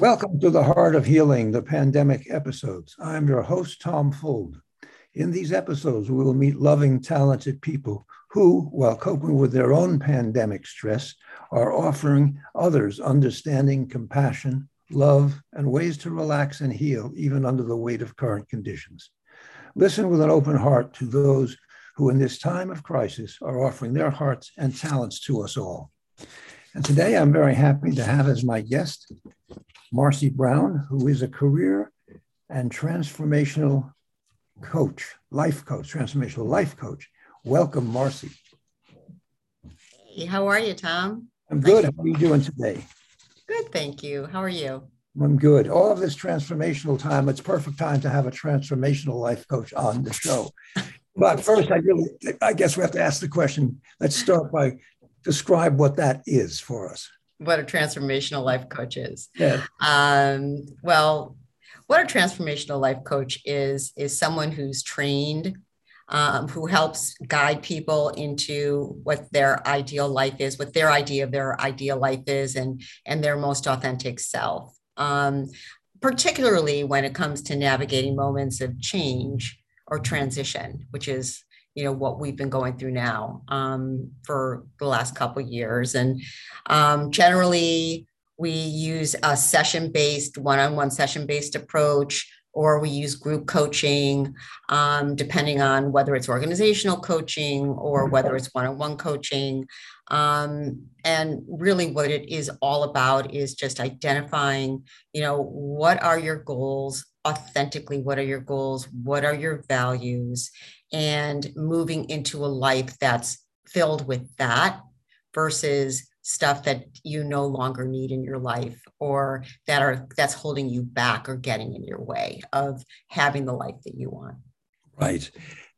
Welcome to the Heart of Healing, the pandemic episodes. I'm your host, Tom Fold. In these episodes, we will meet loving, talented people who, while coping with their own pandemic stress, are offering others understanding, compassion, love, and ways to relax and heal even under the weight of current conditions. Listen with an open heart to those who, in this time of crisis, are offering their hearts and talents to us all. And today I'm very happy to have as my guest Marcye Brown, who is a career and transformational coach, life coach, transformational life coach. Welcome, Marcye. Hey, how are you, Tom? I'm good. How are you doing today? Good, thank you. How are you? I'm good. All of this transformational time, it's perfect time to have a transformational life coach on the show. But first, I really, I guess we have to ask the question. Let's start by describe what that is for us. What a transformational life coach is. Yeah. Um, well, what a transformational life coach is is someone who's trained um, who helps guide people into what their ideal life is what their idea of their ideal life is and and their most authentic self um, particularly when it comes to navigating moments of change or transition which is you know what we've been going through now um, for the last couple years. And um, generally we use a session based one-on-one session based approach or we use group coaching um, depending on whether it's organizational coaching or whether it's one-on-one coaching. Um, and really what it is all about is just identifying you know what are your goals authentically? What are your goals? What are your values and moving into a life that's filled with that versus stuff that you no longer need in your life or that are that's holding you back or getting in your way of having the life that you want. Right.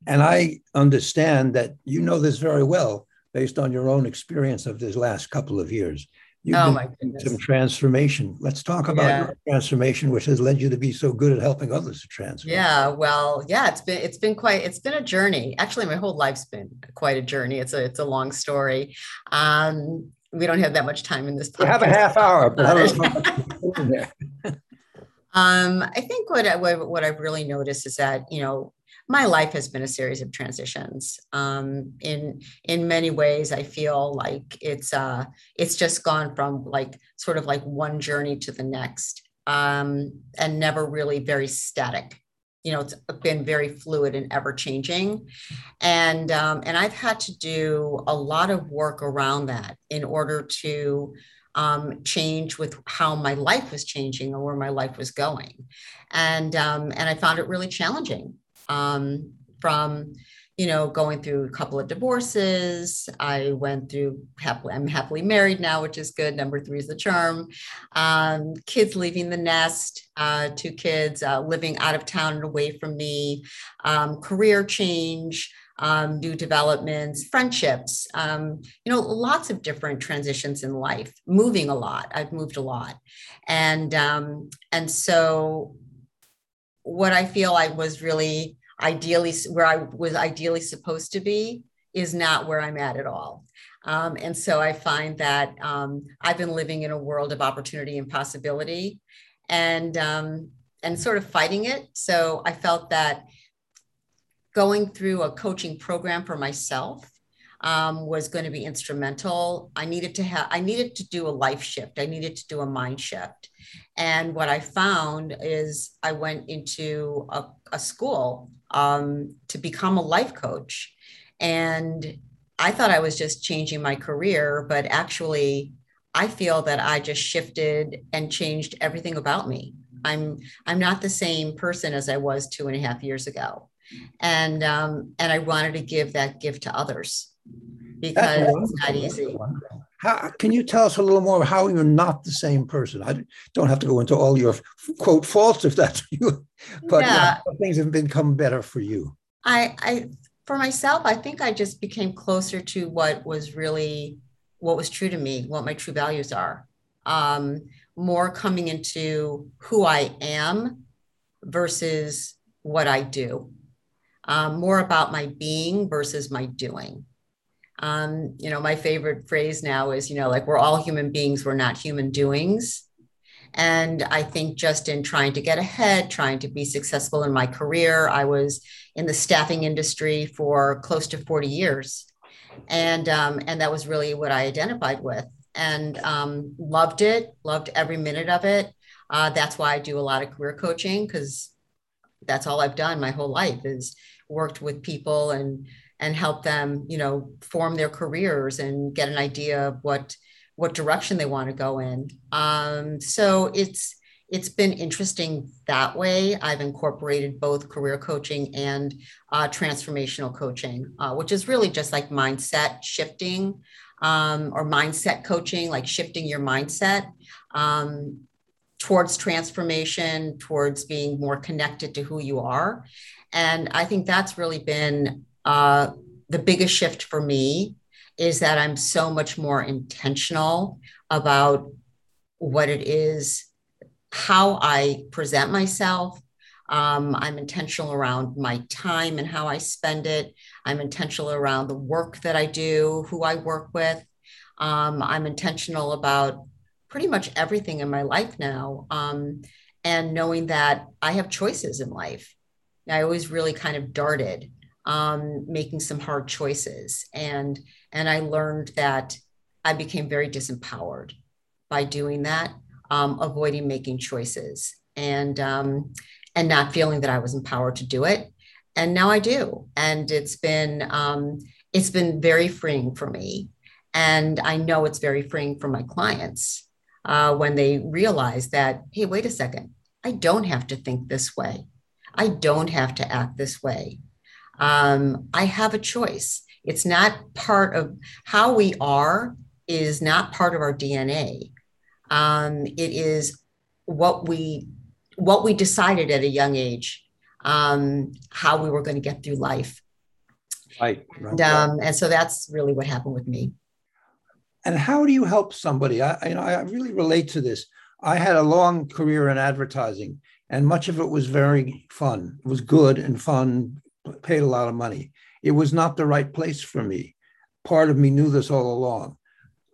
And i understand that you know this very well based on your own experience of this last couple of years You've oh my goodness. Some transformation. Let's talk about yeah. your transformation, which has led you to be so good at helping others to transform. Yeah, well, yeah, it's been it's been quite it's been a journey. Actually, my whole life's been quite a journey. It's a it's a long story. Um, we don't have that much time in this. We have a half hour. um, I think what, I, what what I've really noticed is that you know my life has been a series of transitions. Um, in in many ways, I feel like it's uh, it's just gone from like sort of like one journey to the next, um, and never really very static. You know, it's been very fluid and ever changing, and um, and I've had to do a lot of work around that in order to um, change with how my life was changing or where my life was going, and um, and I found it really challenging um, from you know going through a couple of divorces. I went through happily i'm happily married now which is good. Number three is the charm. Um, kids leaving the nest uh, two kids uh, living out of town and away from me. Um, career change um, new developments friendships. Um, you know lots of different transitions in life. Moving a lot. I've moved a lot. And um, and so what i feel i was really ideally where I was ideally supposed to be is not where I'm at at all. Um, and so I find that um, I've been living in a world of opportunity and possibility and, um, and sort of fighting it. So I felt that going through a coaching program for myself um, was going to be instrumental. I needed to have, I needed to do a life shift. I needed to do a mind shift. And what I found is I went into a, a school um, to become a life coach. And I thought I was just changing my career, but actually, I feel that I just shifted and changed everything about me. I'm I'm not the same person as I was two and a half years ago, and um, and I wanted to give that gift to others because it's not easy. How, can you tell us a little more how you're not the same person? I don't have to go into all your quote faults if that's you, but yeah. things have become better for you. I, I, for myself, I think I just became closer to what was really, what was true to me, what my true values are. Um, more coming into who I am versus what I do. Um, more about my being versus my doing. Um, you know, my favorite phrase now is, you know, like we're all human beings, we're not human doings. And I think just in trying to get ahead, trying to be successful in my career, I was in the staffing industry for close to 40 years. And, um, and that was really what I identified with and um, loved it, loved every minute of it. Uh, that's why I do a lot of career coaching because that's all I've done my whole life is worked with people and and help them, you know, form their careers and get an idea of what what direction they want to go in. Um, so it's it's been interesting that way. I've incorporated both career coaching and uh, transformational coaching, uh, which is really just like mindset shifting um, or mindset coaching, like shifting your mindset um, towards transformation, towards being more connected to who you are. And I think that's really been uh, the biggest shift for me is that I'm so much more intentional about what it is, how I present myself. Um, I'm intentional around my time and how I spend it. I'm intentional around the work that I do, who I work with. Um, I'm intentional about pretty much everything in my life now. Um, and knowing that I have choices in life. I always really kind of darted um, making some hard choices. And, and I learned that I became very disempowered by doing that, um, avoiding making choices and, um, and not feeling that I was empowered to do it. And now I do. And it's been, um, it's been very freeing for me. And I know it's very freeing for my clients uh, when they realize that, hey, wait a second, I don't have to think this way. I don't have to act this way um, I have a choice. It's not part of how we are, is not part of our DNA. Um, it is what we what we decided at a young age um, how we were going to get through life. Right. And, um, and so that's really what happened with me. And how do you help somebody? I, you know, I really relate to this. I had a long career in advertising, and much of it was very fun. It was good and fun, paid a lot of money. It was not the right place for me. Part of me knew this all along.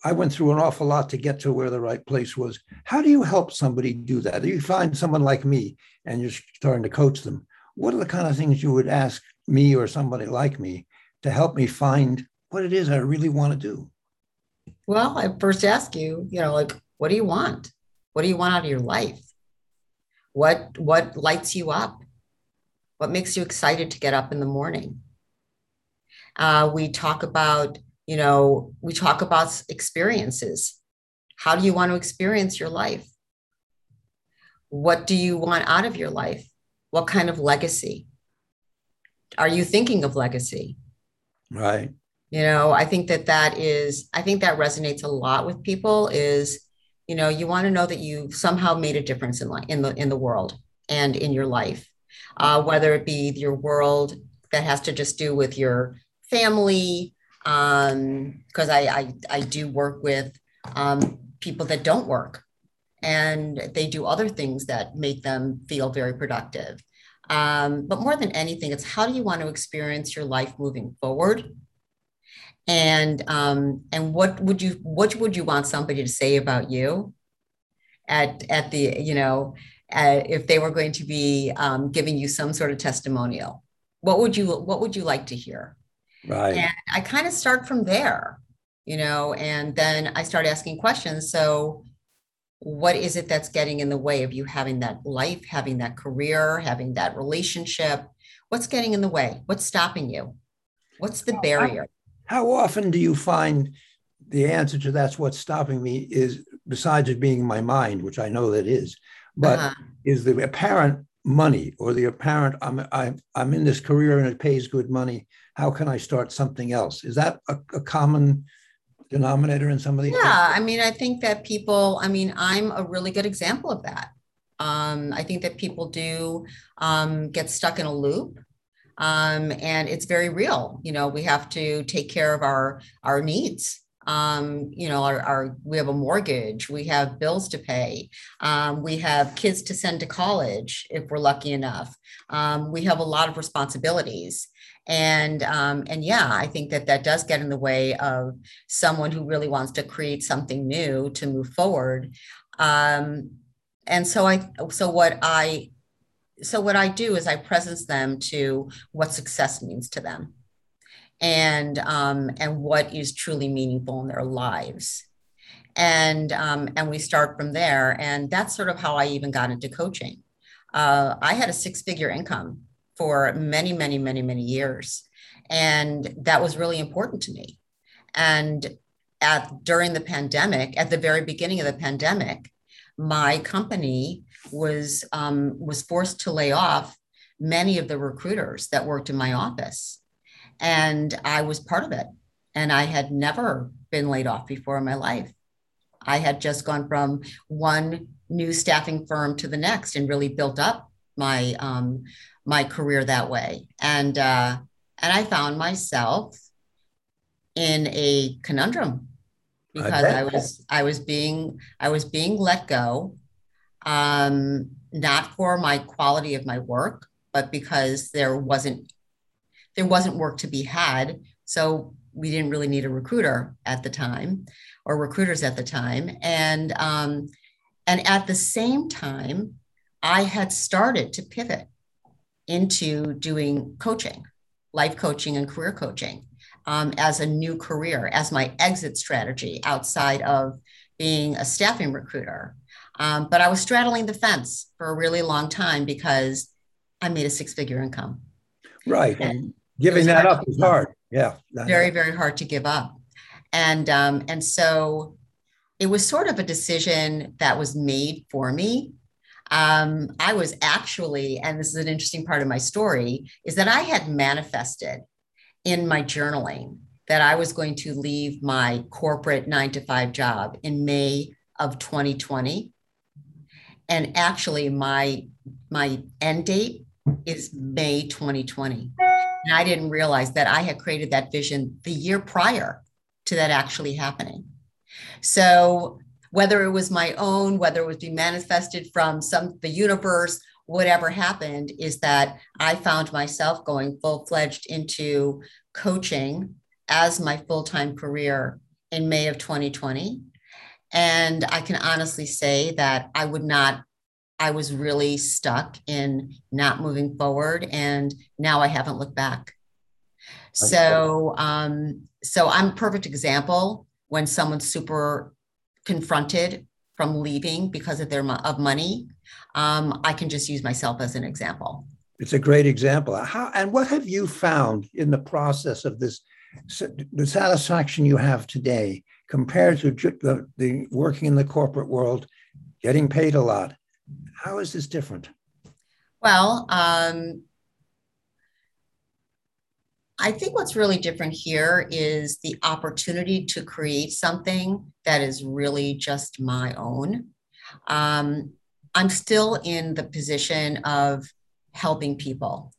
I went through an awful lot to get to where the right place was. How do you help somebody do that? You find someone like me and you're starting to coach them, what are the kind of things you would ask me or somebody like me to help me find what it is I really want to do? Well, I first ask you, you know, like, what do you want? What do you want out of your life? What what lights you up? What makes you excited to get up in the morning? Uh, we talk about, you know, we talk about experiences. How do you want to experience your life? What do you want out of your life? What kind of legacy? Are you thinking of legacy? Right. You know, I think that that is, I think that resonates a lot with people is, you know, you want to know that you somehow made a difference in, life, in the in the world and in your life uh, whether it be your world that has to just do with your family, because um, I, I, I do work with um, people that don't work and they do other things that make them feel very productive. Um, but more than anything, it's how do you want to experience your life moving forward? And um, and what would you what would you want somebody to say about you at at the you know uh, if they were going to be um, giving you some sort of testimonial what would you what would you like to hear? Right. And i kind of start from there you know and then i start asking questions. So what is it that's getting in the way of you having that life having that career having that relationship? What's getting in the way? What's stopping you? What's the barrier? how, how often do you find the answer to that's what's stopping me is besides it being my mind which i know that is but uh-huh. is the apparent money or the apparent I'm I'm I'm in this career and it pays good money. How can I start something else? Is that a, a common denominator in some of these? Yeah, things? I mean, I think that people. I mean, I'm a really good example of that. Um, I think that people do um, get stuck in a loop. Um, and it's very real. You know, we have to take care of our our needs um, you know, our, our, we have a mortgage, we have bills to pay, um, we have kids to send to college if we're lucky enough. Um, we have a lot of responsibilities, and um, and yeah, I think that that does get in the way of someone who really wants to create something new to move forward. Um, and so I so what I so what I do is I presence them to what success means to them and um, and what is truly meaningful in their lives. And um, and we start from there. And that's sort of how i even got into coaching. Uh, i had a six figure income for many many many many years. And that was really important to me. And at during the pandemic at the very beginning of the pandemic my company was um, was forced to lay off many of the recruiters that worked in my office and i was part of it. And i had never been laid off before in my life. I had just gone from one new staffing firm to the next and really built up my um, my career that way. And uh, and I found myself in a conundrum because I, I was I was being I was being let go, um, not for my quality of my work, but because there wasn't there wasn't work to be had. So we didn't really need a recruiter at the time or recruiters at the time. And um, and at the same time, I had started to pivot into doing coaching, life coaching and career coaching um, as a new career, as my exit strategy outside of being a staffing recruiter. Um, but I was straddling the fence for a really long time because I made a six figure income. Right. And giving that up is hard. Yeah. Very, very hard to give up and um, and so it was sort of a decision that was made for me um, i was actually and this is an interesting part of my story is that i had manifested in my journaling that i was going to leave my corporate nine to five job in may of 2020 and actually my my end date is may 2020 and i didn't realize that i had created that vision the year prior to that actually happening. So whether it was my own, whether it was being manifested from some the universe, whatever happened is that I found myself going full fledged into coaching as my full time career in May of 2020. And I can honestly say that I would not, I was really stuck in not moving forward. And now I haven't looked back. So, um, so I'm a perfect example when someone's super confronted from leaving because of their of money. Um, I can just use myself as an example. It's a great example. How and what have you found in the process of this, the satisfaction you have today compared to the, the working in the corporate world, getting paid a lot? How is this different? Well, um, I think what's really different here is the opportunity to create something that is really just my own. Um, I'm still in the position of helping people,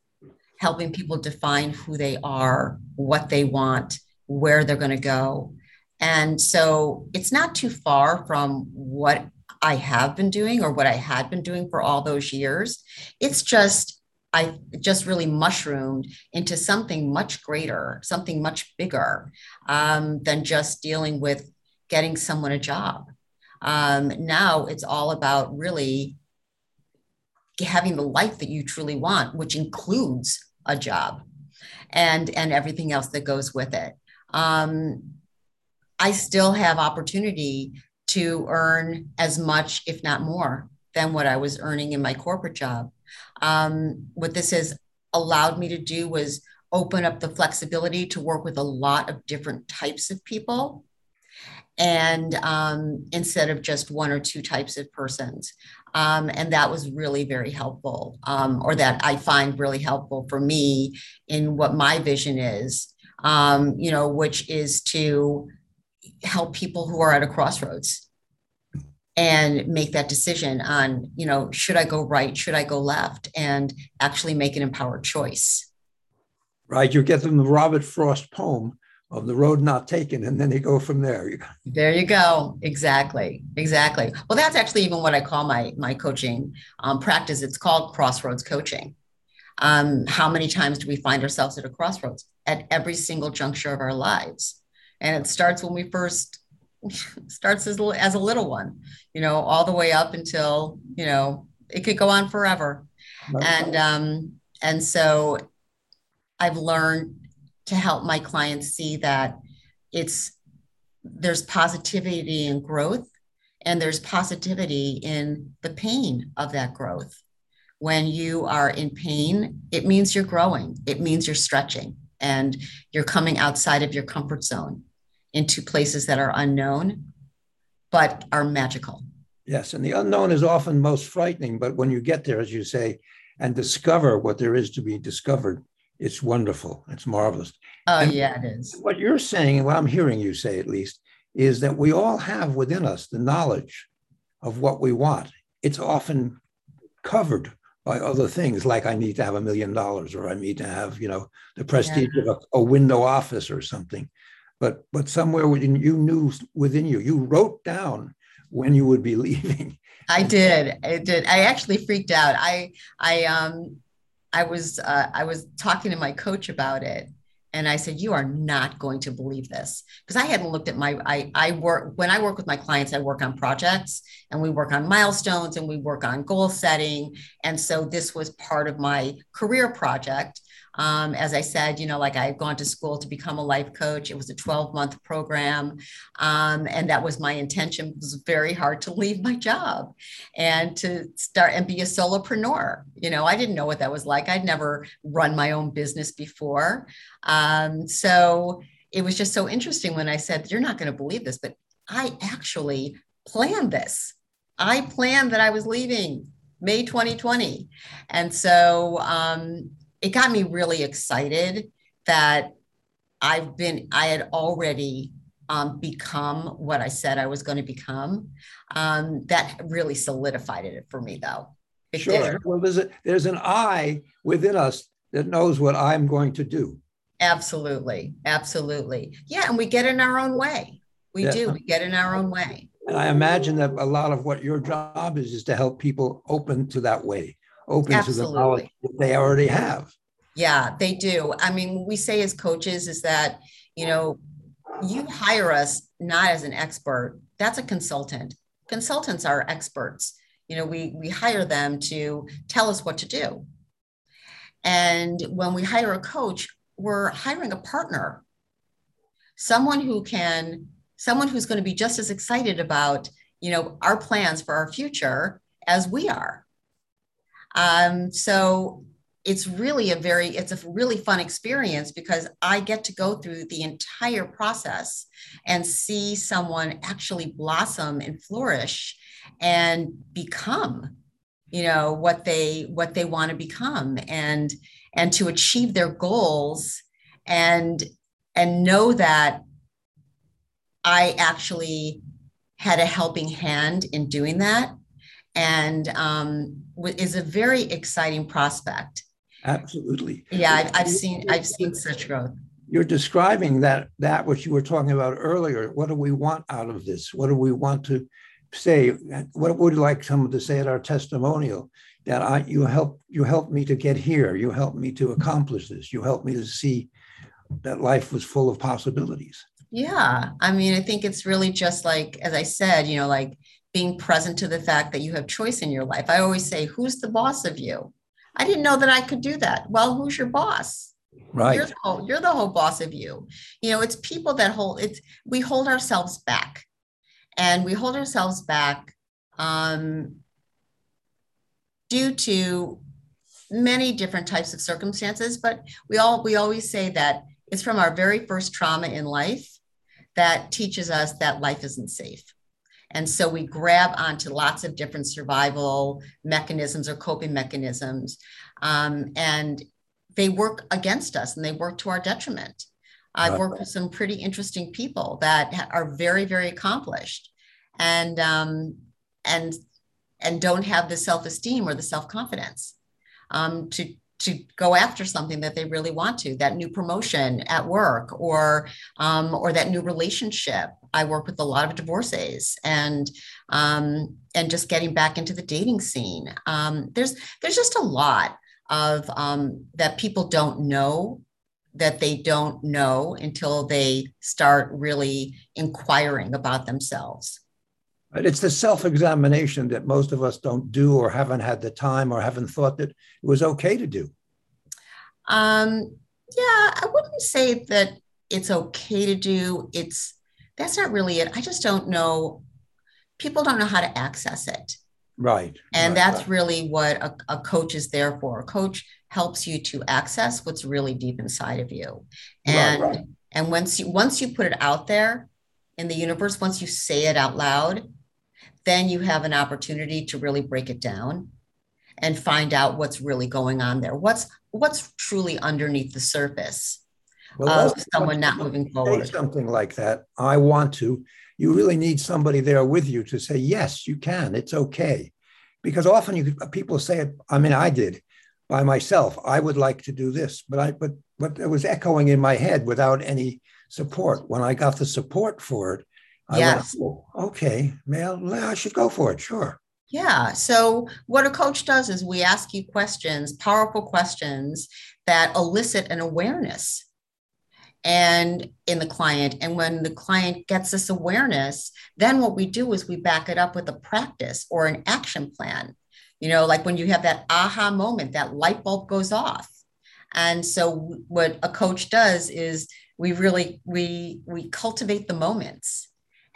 helping people define who they are, what they want, where they're going to go. And so it's not too far from what I have been doing or what I had been doing for all those years. It's just I just really mushroomed into something much greater, something much bigger um, than just dealing with getting someone a job. Um, now it's all about really having the life that you truly want, which includes a job and and everything else that goes with it. Um, I still have opportunity to earn as much, if not more, than what I was earning in my corporate job. Um, what this has allowed me to do was open up the flexibility to work with a lot of different types of people. And um, instead of just one or two types of persons. Um, and that was really very helpful um, or that i find really helpful for me in what my vision is. Um, you know which is to help people who are at a crossroads and make that decision on you know should i go right should i go left and actually make an empowered choice. Right you get them the robert frost poem of the road not taken and then they go from there. There you go. Exactly. Exactly. Well that's actually even what i call my my coaching um, practice. It's called crossroads coaching. Um, how many times do we find ourselves at a crossroads? At every single juncture of our lives and it starts when we first starts as, as a little one, you know, all the way up until, you know, it could go on forever. Right. And, um, and so I've learned to help my clients see that it's, there's positivity and growth and there's positivity in the pain of that growth. When you are in pain, it means you're growing, it means you're stretching, and you're coming outside of your comfort zone into places that are unknown, but are magical. Yes, and the unknown is often most frightening, but when you get there, as you say, and discover what there is to be discovered, it's wonderful. It's marvelous. Oh, and yeah, it is. What you're saying, and what I'm hearing you say at least, is that we all have within us the knowledge of what we want. It's often covered by other things, like I need to have a million dollars, or I need to have, you know, the prestige yeah. of a, a, window office or something. But but somewhere within you knew within you, you wrote down when you would be leaving. I did. I did. I actually freaked out. I I um I was uh, I was talking to my coach about it and I said, "You are not going to believe this," because I hadn't looked at my. I I work when I work with my clients. I work on projects, and we work on milestones, and we work on goal setting. And so this was part of my career project. Um, as I said, you know, like I had gone to school to become a life coach. It was a 12 month program. Um, and that was my intention. It was very hard to leave my job and to start and be a solopreneur. You know, I didn't know what that was like. I'd never run my own business before. Um, so it was just so interesting when I said, You're not going to believe this, but I actually planned this. I planned that I was leaving May 2020. And so um, it got me really excited that I've been, I had already um, become what I said I was going to become. Um, that really solidified it for me, though. It sure. Did. Well, there's a, there's an I within us that knows what I'm going to do. Absolutely, absolutely. Yeah, and we get in our own way. We yeah. do. We get in our own way. And I imagine that a lot of what your job is is to help people open to that way open Absolutely. to the knowledge that they already have. Yeah, they do. I mean, we say as coaches is that, you know, you hire us not as an expert, that's a consultant. Consultants are experts. You know, we we hire them to tell us what to do. And when we hire a coach, we're hiring a partner. Someone who can someone who's going to be just as excited about, you know, our plans for our future as we are um, so it's really a very it's a really fun experience because i get to go through the entire process and see someone actually blossom and flourish and become you know what they what they want to become and and to achieve their goals and and know that i actually had a helping hand in doing that and um, is a very exciting prospect. Absolutely. Yeah, I've, I've seen I've seen such growth. You're describing that that which you were talking about earlier. What do we want out of this? What do we want to say? What would you like someone to say at our testimonial? That I you help you helped me to get here. You helped me to accomplish this. You helped me to see that life was full of possibilities. Yeah, I mean, I think it's really just like as I said, you know, like being present to the fact that you have choice in your life. I always say, who's the boss of you? I didn't know that I could do that. Well, who's your boss? Right. You're the, whole, you're the whole boss of you. You know, it's people that hold it's we hold ourselves back. And we hold ourselves back um, due to many different types of circumstances, but we all we always say that it's from our very first trauma in life that teaches us that life isn't safe. And so we grab onto lots of different survival mechanisms or coping mechanisms. Um, and they work against us and they work to our detriment. I've worked with some pretty interesting people that are very, very accomplished and um, and and don't have the self-esteem or the self-confidence um, to to go after something that they really want to that new promotion at work or um, or that new relationship i work with a lot of divorcees and um, and just getting back into the dating scene um, there's there's just a lot of um, that people don't know that they don't know until they start really inquiring about themselves. It's the self examination that most of us don't do or haven't had the time or haven't thought that it was okay to do. Um, yeah, I wouldn't say that it's okay to do. It's that's not really it. I just don't know. People don't know how to access it. Right. And right, that's right. really what a, a coach is there for. A coach helps you to access what's really deep inside of you. And right, right. and once you once you put it out there in the universe, once you say it out loud, then you have an opportunity to really break it down and find out what's really going on there. What's what's truly underneath the surface well, of someone not moving forward. Something like that. I want to. You really need somebody there with you to say, yes, you can. It's okay. Because often you people say it. I mean, I did by myself. I would like to do this, but I but but it was echoing in my head without any support. When I got the support for it, I yes. went, oh, okay, well, I should go for it. Sure. Yeah. So, what a coach does is we ask you questions, powerful questions that elicit an awareness and in the client and when the client gets this awareness then what we do is we back it up with a practice or an action plan you know like when you have that aha moment that light bulb goes off and so what a coach does is we really we we cultivate the moments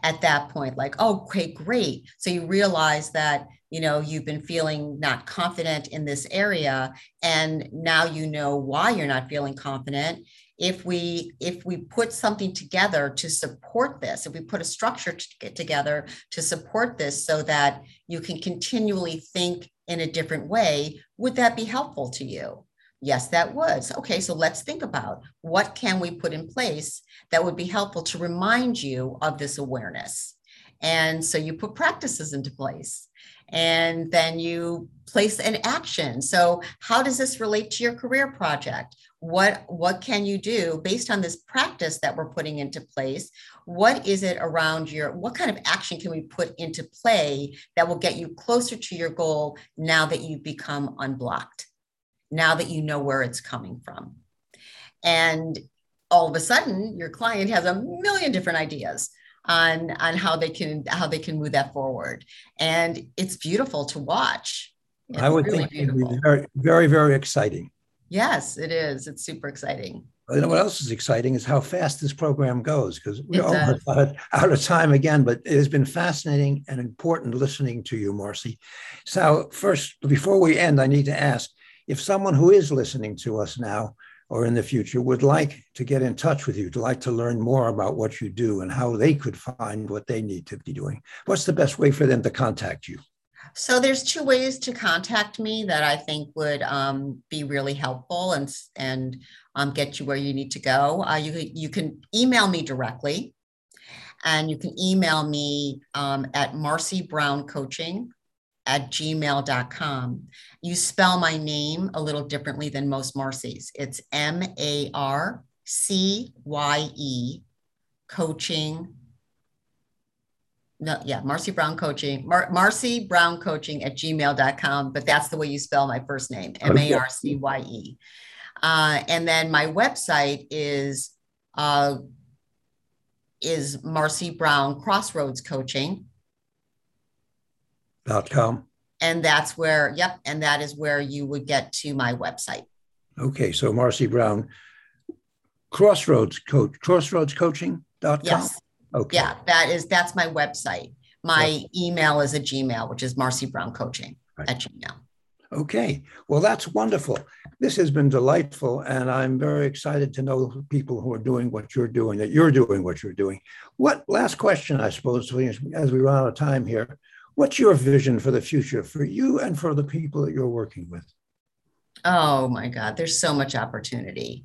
at that point like oh okay great. So you realize that you know you've been feeling not confident in this area and now you know why you're not feeling confident. If we if we put something together to support this if we put a structure to get together to support this so that you can continually think in a different way would that be helpful to you yes that was. Okay so let's think about what can we put in place that would be helpful to remind you of this awareness. And so you put practices into place and then you place an action. So how does this relate to your career project? What what can you do based on this practice that we're putting into place? What is it around your what kind of action can we put into play that will get you closer to your goal now that you've become unblocked now that you know where it's coming from and all of a sudden your client has a million different ideas on on how they can how they can move that forward and it's beautiful to watch it's i would really think very very very exciting Yes, it is. It's super exciting. You know what else is exciting is how fast this program goes because we're almost out of time again. But it has been fascinating and important listening to you, Marcye. So first, before we end, I need to ask if someone who is listening to us now or in the future would like to get in touch with you, to like to learn more about what you do and how they could find what they need to be doing. What's the best way for them to contact you? So there's two ways to contact me that I think would um, be really helpful and and um, get you where you need to go. Uh, you you can email me directly, and you can email me um, at Marcye Brown Coaching at gmail.com. You spell my name a little differently than most Marcy's. It's M A R C Y E coaching no, yeah, Marcye Brown Coaching, Mar- Marcye Brown Coaching at gmail.com, but that's the way you spell my first name, M A R C Y E. Uh, and then my website is uh, is Marcye Brown Crossroads Coaching. Dot com. And that's where, yep, and that is where you would get to my website. Okay, so Marcye Brown, Crossroads Coach, Crossroads Coaching.com. Yes. Okay. Yeah, that is that's my website. My email is a Gmail, which is Marcye Brown Coaching right. at Gmail. Okay. Well, that's wonderful. This has been delightful. And I'm very excited to know people who are doing what you're doing, that you're doing what you're doing. What last question, I suppose, as we run out of time here. What's your vision for the future for you and for the people that you're working with? Oh my God, there's so much opportunity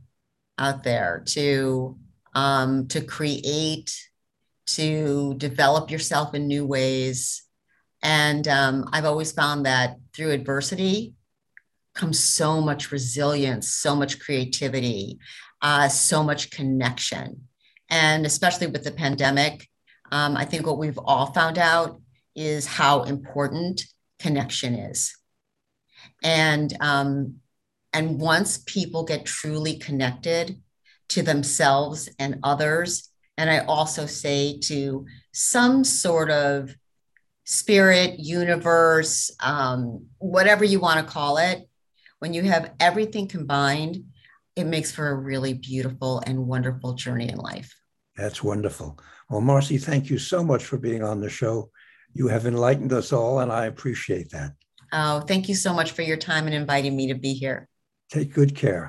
out there to um, to create to develop yourself in new ways. And um, I've always found that through adversity comes so much resilience, so much creativity, uh, so much connection. And especially with the pandemic, um, I think what we've all found out is how important connection is. And um, and once people get truly connected, to themselves and others. And I also say to some sort of spirit, universe, um, whatever you want to call it, when you have everything combined, it makes for a really beautiful and wonderful journey in life. That's wonderful. Well, Marcye, thank you so much for being on the show. You have enlightened us all, and I appreciate that. Oh, thank you so much for your time and inviting me to be here. Take good care.